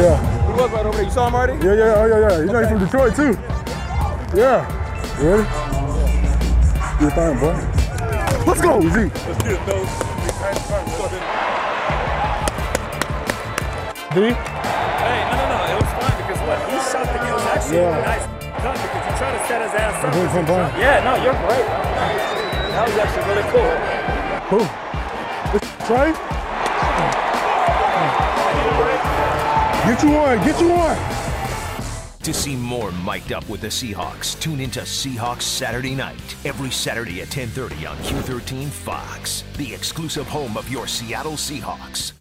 You saw him already? Yeah, yeah, oh, yeah, yeah. You know he's from Detroit too. Yeah. You ready? Do your thing, boy. Let's go, Z. Let's get it, though. D? Hey, no, no, no. It was fine because what he shot the it was actually Yeah. nice cut because he tried to set his ass up. Yeah, no, you're great. That was actually really cool. Who? Trey? Get you one, get you one. To see more mic'd up with the Seahawks, tune into Seahawks Saturday Night every Saturday at 10:30 on Q13 Fox, the exclusive home of your Seattle Seahawks.